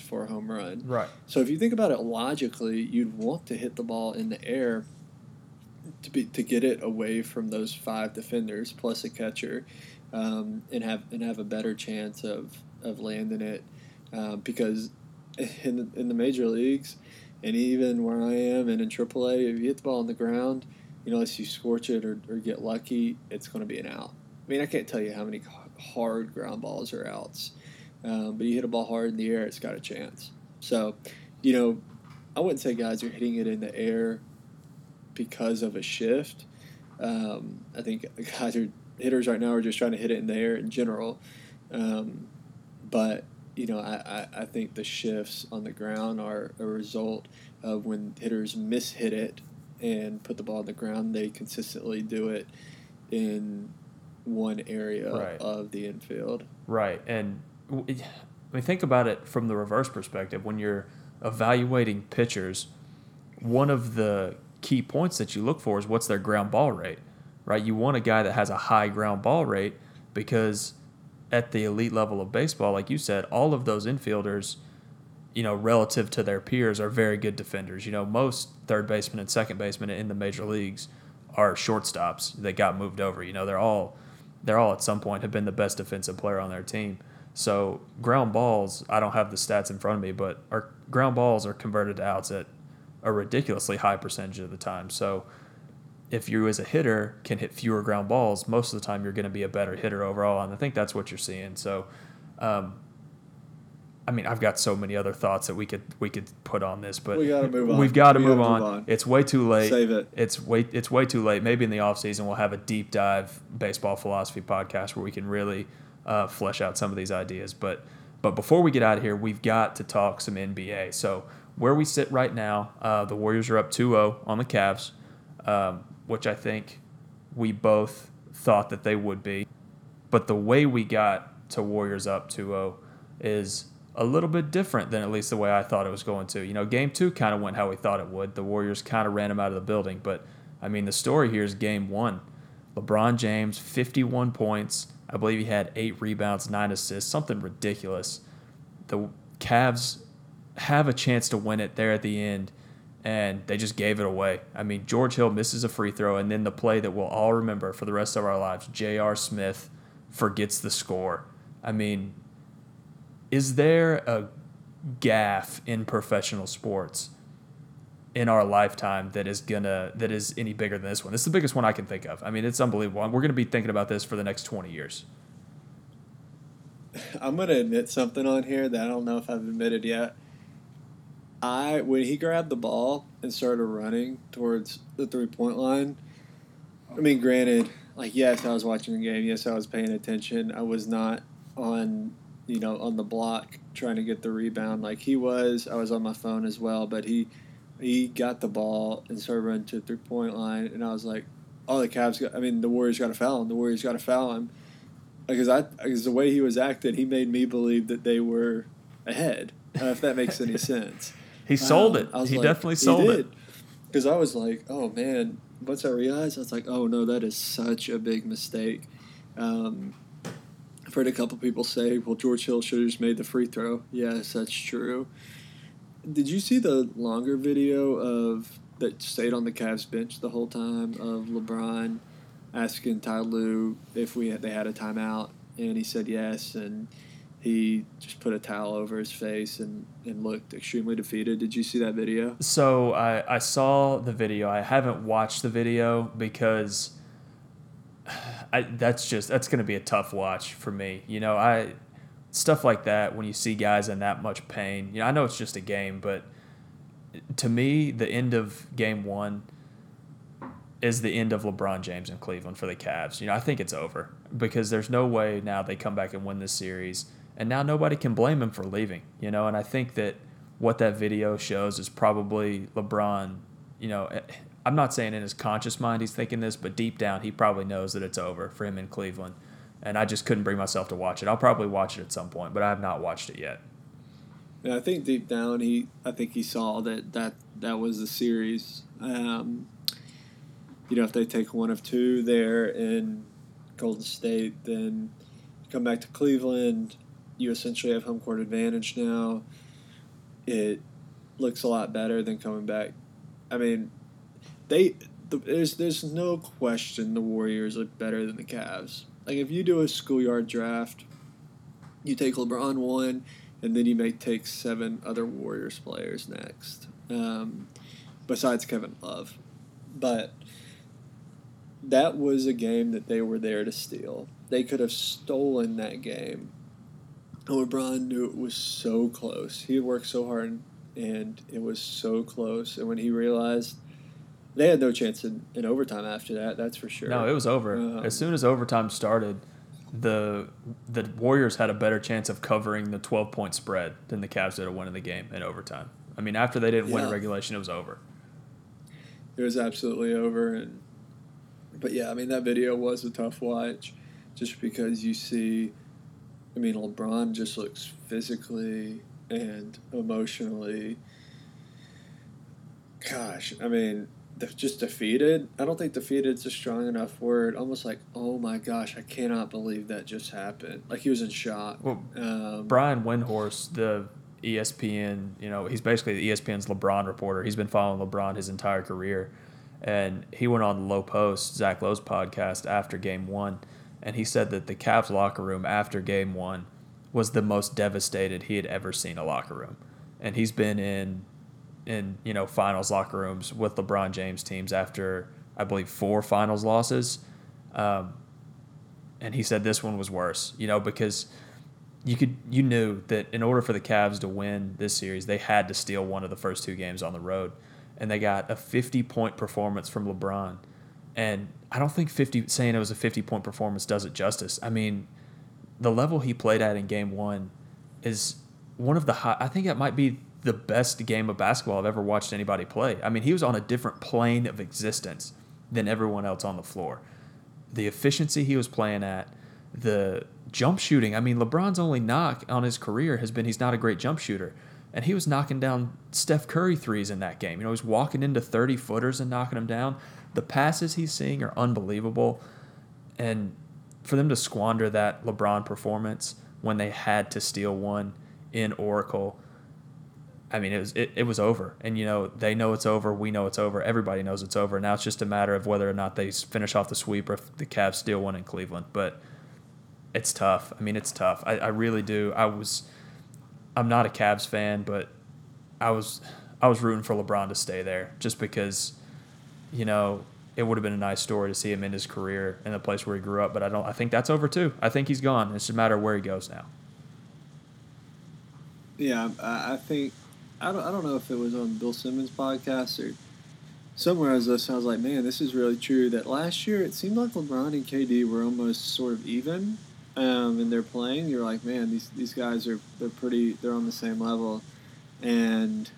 for a home run. Right. So if you think about it logically, you'd want to hit the ball in the air to be to get it away from those five defenders plus a catcher, um, and have and have a better chance of of landing it, uh, because in the, in the major leagues, and even where I am and in AAA, if you hit the ball on the ground, you know, unless you scorch it or, or get lucky, it's going to be an out. I mean, I can't tell you how many hard ground balls or outs. Um, but you hit a ball hard in the air, it's got a chance. So, you know, I wouldn't say guys are hitting it in the air because of a shift. Um, I think guys are hitters right now are just trying to hit it in the air in general. Um, but you know, I, I, I think the shifts on the ground are a result of when hitters mishit it and put the ball on the ground, they consistently do it in one area right. of the infield. Right. And I mean, think about it from the reverse perspective. When you're evaluating pitchers, one of the key points that you look for is what's their ground ball rate, right? You want a guy that has a high ground ball rate because at the elite level of baseball, like you said, all of those infielders, you know, relative to their peers, are very good defenders. You know, most third basemen and second basemen in the major leagues are shortstops that got moved over. You know, they're all they're all at some point have been the best defensive player on their team. So ground balls, I don't have the stats in front of me, but our ground balls are converted to outs at a ridiculously high percentage of the time. So if you as a hitter can hit fewer ground balls, most of the time you're going to be a better hitter overall, and I think that's what you're seeing. So, um, I mean, I've got so many other thoughts that we could we could put on this, but We gotta move on. We've got to We move, on. move on. It's way too late. Save it. It's way it's way too late. Maybe in the off season we'll have a deep dive baseball philosophy podcast where we can really uh, flesh out some of these ideas. But but before we get out of here, we've got to talk some NBA. So where we sit right now, uh, the Warriors are up 2-0 on the Cavs, um, which I think we both thought that they would be. But the way we got to Warriors up 2-0 is a little bit different than at least the way I thought it was going to. You know, game two kind of went how we thought it would. The Warriors kind of ran them out of the building. But, I mean, the story here is game one. LeBron James, 51 points. I believe he had eight rebounds, nine assists, something ridiculous. The Cavs have a chance to win it there at the end, and they just gave it away. I mean, George Hill misses a free throw, and then the play that we'll all remember for the rest of our lives J.R. Smith forgets the score. I mean, is there a gaffe in professional sports in our lifetime that is gonna that is any bigger than this one? This is the biggest one I can think of. I mean, it's unbelievable. We're gonna be thinking about this for the next twenty years. I'm gonna admit something on here that I don't know if I've admitted yet. I when he grabbed the ball and started running towards the three point line. I mean, granted, like yes, I was watching the game. Yes, I was paying attention. I was not on you know on the block trying to get the rebound like he was. I was on my phone as well, but he he got the ball and started running to the three point line, and I was like, oh, the Cavs got. I mean, the Warriors got to foul him. The Warriors got to foul him because I because the way he was acting, he made me believe that they were ahead. Uh, if that makes any sense. He sold Um, it. I was He like, definitely sold it. Because I was like, oh man. Once I realized, I was like, oh no, that is such a big mistake. Um, I've heard a couple people say, well, George Hill should have just made the free throw. Yes, that's true. Did you see the longer video of that stayed on the Cavs bench the whole time of LeBron asking Ty Lue if we had, they had a timeout, and he said yes, and he just put a towel over his face and, and looked extremely defeated. Did you see that video? So I, I saw the video. I haven't watched the video because I that's just that's going to be a tough watch for me. You know, I stuff like that when you see guys in that much pain. You know, I know it's just a game, but to me, the end of game 1 is the end of LeBron James in Cleveland for the Cavs. You know, I think it's over because there's no way now they come back and win this series and now nobody can blame him for leaving, you know, and I think that what that video shows is probably LeBron, you know, I'm not saying in his conscious mind he's thinking this, but deep down he probably knows that it's over for him in Cleveland. And I just couldn't bring myself to watch it. I'll probably watch it at some point, but I have not watched it yet. Yeah, I think deep down he, I think he saw that that that was the series. Um, you know, if they take one of two there in Golden State, then come back to Cleveland. You essentially have home court advantage now. It looks a lot better than coming back. I mean, they the, there's there's no question the Warriors look better than the Cavs. Like if you do a schoolyard draft, you take LeBron one, and then you may take seven other Warriors players next, um, besides Kevin Love. But that was a game that they were there to steal. They could have stolen that game. LeBron knew it was so close. He worked so hard, and it was so close. And when he realized they had no chance in, in overtime after that, that's for sure. No, it was over. Um, as soon as overtime started, the the Warriors had a better chance of covering the 12 point spread than the Cavs did of winning the game in overtime. I mean, after they didn't win in regulation, it was over. it was absolutely over and but yeah i mean that video was a tough watch just because you see I mean, LeBron just looks physically and emotionally. Gosh, I mean, just defeated. I don't think defeated is a strong enough word. Almost like, oh my gosh, I cannot believe that just happened. Like he was in shock. Well, um, Brian Windhorst, the ESPN, you know, he's basically the ESPN's LeBron reporter. He's been following LeBron his entire career. And he went on Lowe Post, Zach Lowe's podcast after game one, and he said that the Cavs locker room after game one was the most devastated he had ever seen a locker room. And he's been in in, you know, finals locker rooms with LeBron James teams after I believe four finals losses. Um, and he said this one was worse, you know, because you could you knew that in order for the Cavs to win this series, they had to steal one of the first two games on the road and they got a 50 point performance from LeBron. And I don't think 50 saying it was a 50 point performance does it justice. I mean, the level he played at in game 1 is one of the high I think it might be the best game of basketball I've ever watched anybody play. I mean, he was on a different plane of existence than everyone else on the floor. The efficiency he was playing at, the jump shooting. I mean, LeBron's only knock on his career has been he's not a great jump shooter and he was knocking down Steph Curry threes in that game. You know, he's walking into 30 footers and knocking them down. The passes he's seeing are unbelievable. And for them to squander that LeBron performance when they had to steal one in Oracle, I mean, it was it, it was over. And you know, they know it's over, we know it's over, everybody knows it's over. Now it's just a matter of whether or not they finish off the sweep or if the Cavs steal one in Cleveland. But it's tough. I mean, it's tough. I, I really do. I was I'm not a Cavs fan, but I was I was rooting for LeBron to stay there just because, you know, it would have been a nice story to see him in his career in the place where he grew up. But I don't. I think that's over too. I think he's gone. It's just a matter of where he goes now. Yeah, I think I don't. I don't know if it was on Bill Simmons' podcast or somewhere as this. I was like, man, this is really true. That last year it seemed like LeBron and KD were almost sort of even um, and they're playing, you're like, man, these these guys are they're pretty they're on the same level, and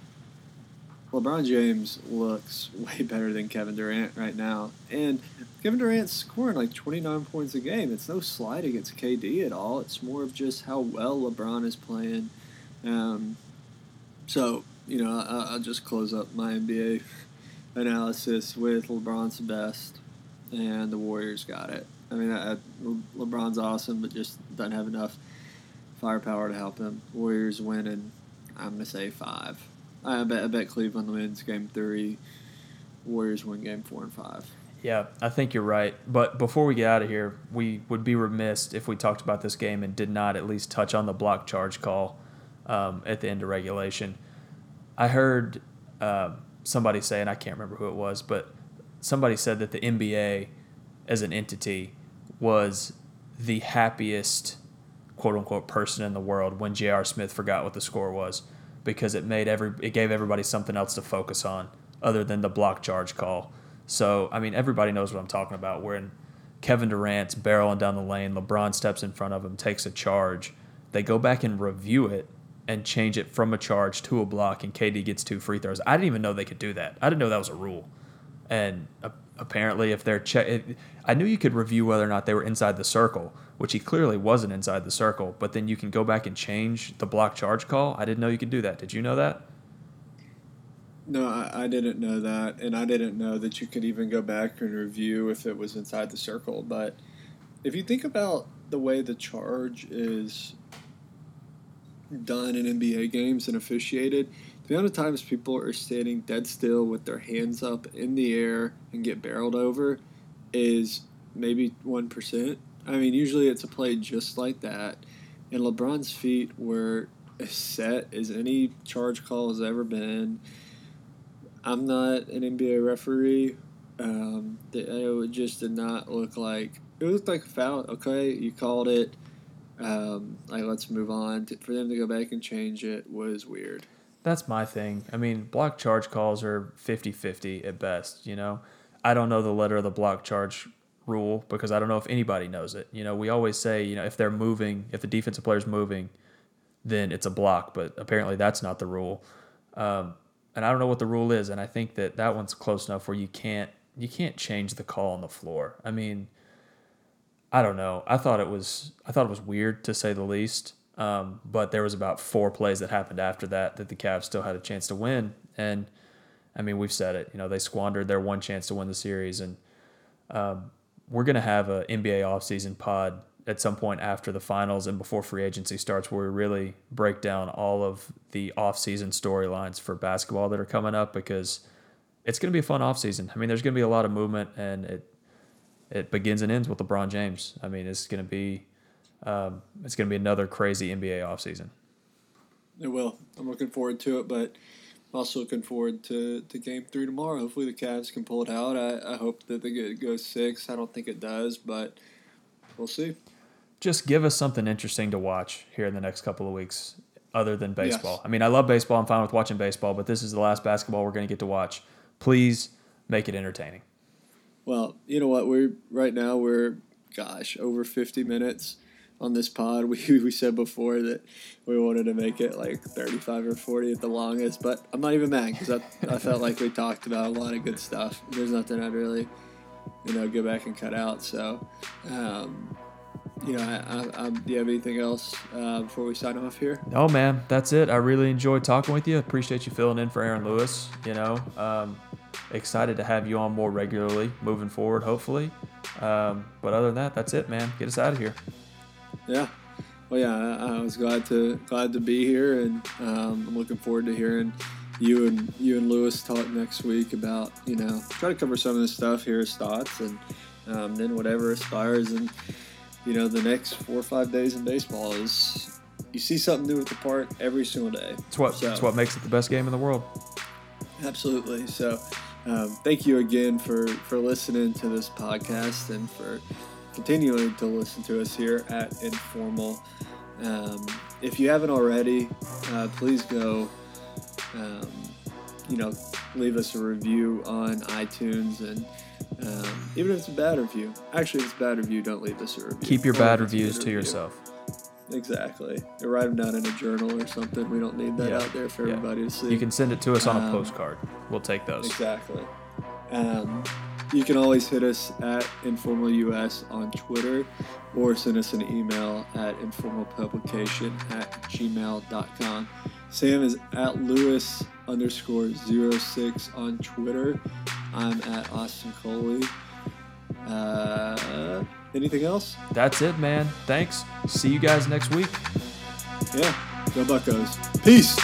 LeBron James looks way better than Kevin Durant right now, and Kevin Durant's scoring like 29 points a game. It's no slight against KD at all. It's more of just how well LeBron is playing. Um, so you know, I, I'll just close up my NBA analysis with LeBron's best, and the Warriors got it. I mean, I, LeBron's awesome, but just doesn't have enough firepower to help him. Warriors win, and I'm gonna say five. I bet I bet Cleveland wins game three. Warriors win game four and five. Yeah, I think you're right. But before we get out of here, we would be remiss if we talked about this game and did not at least touch on the block charge call um, at the end of regulation. I heard uh, somebody say, and I can't remember who it was, but somebody said that the NBA as an entity was the happiest quote unquote person in the world when J.R. Smith forgot what the score was because it made every it gave everybody something else to focus on other than the block charge call. So I mean everybody knows what I'm talking about. When Kevin Durant's barreling down the lane, LeBron steps in front of him, takes a charge. They go back and review it and change it from a charge to a block, and KD gets two free throws. I didn't even know they could do that. I didn't know that was a rule. And apparently if they're check I knew you could review whether or not they were inside the circle, which he clearly wasn't inside the circle, but then you can go back and change the block charge call. I didn't know you could do that. Did you know that? No, I, I didn't know that, and I didn't know that you could even go back and review if it was inside the circle. But if you think about the way the charge is done in NBA games and officiated, the amount of times people are standing dead still with their hands up in the air and get barreled over is maybe 1%. I mean, usually it's a play just like that. And LeBron's feet were as set as any charge call has ever been. I'm not an NBA referee. Um, it just did not look like it looked like a foul. Okay, you called it. Um, like let's move on. For them to go back and change it was weird. That's my thing. I mean, block charge calls are 50 50 at best, you know? I don't know the letter of the block charge rule because I don't know if anybody knows it. You know, we always say, you know, if they're moving, if the defensive player's moving, then it's a block, but apparently that's not the rule. Um, and I don't know what the rule is, and I think that that one's close enough where you can't you can't change the call on the floor. I mean, I don't know. I thought it was I thought it was weird to say the least. Um, but there was about four plays that happened after that that the Cavs still had a chance to win. And I mean, we've said it. You know, they squandered their one chance to win the series, and um, we're gonna have a NBA offseason pod at some point after the finals and before free agency starts, where we really break down all of the offseason storylines for basketball that are coming up because it's going to be a fun offseason. I mean, there's going to be a lot of movement, and it it begins and ends with LeBron James. I mean, it's going to be um, it's going to be another crazy NBA offseason. It will. I'm looking forward to it, but I'm also looking forward to, to game three tomorrow. Hopefully, the Cavs can pull it out. I, I hope that they get go six. I don't think it does, but we'll see. Just give us something interesting to watch here in the next couple of weeks, other than baseball. Yes. I mean, I love baseball. I'm fine with watching baseball, but this is the last basketball we're going to get to watch. Please make it entertaining. Well, you know what? We're right now we're gosh over 50 minutes on this pod. We, we said before that we wanted to make it like 35 or 40 at the longest, but I'm not even mad because I, I felt like we talked about a lot of good stuff. There's nothing I'd really, you know, go back and cut out. So, um, you know, I, I, I, do you have anything else uh, before we sign off here? Oh man, that's it. I really enjoyed talking with you. Appreciate you filling in for Aaron Lewis. You know, um, excited to have you on more regularly moving forward, hopefully. Um, but other than that, that's it, man. Get us out of here. Yeah. Well, yeah, I, I was glad to glad to be here, and um, I'm looking forward to hearing you and you and Lewis talk next week about you know try to cover some of this stuff, hear his thoughts, and um, then whatever aspires and you know the next four or five days in baseball is you see something new at the park every single day. It's what so, it's what makes it the best game in the world. Absolutely. So, um, thank you again for for listening to this podcast and for continuing to listen to us here at Informal. Um, if you haven't already, uh, please go, um, you know, leave us a review on iTunes and um, even if it's a bad review. Actually, if it's a bad review, don't leave us a review. Keep your bad reviews to review. yourself. Exactly. Or write them down in a journal or something. We don't need that yeah. out there for yeah. everybody to see. You can send it to us on a um, postcard. We'll take those. Exactly. Um, you can always hit us at Informal US on Twitter or send us an email at informalpublication at gmail.com. Sam is at Lewis underscore zero six on Twitter. I'm at Austin Coley. Uh, anything else? That's it, man. Thanks. See you guys next week. Yeah. Go Buckos. Peace.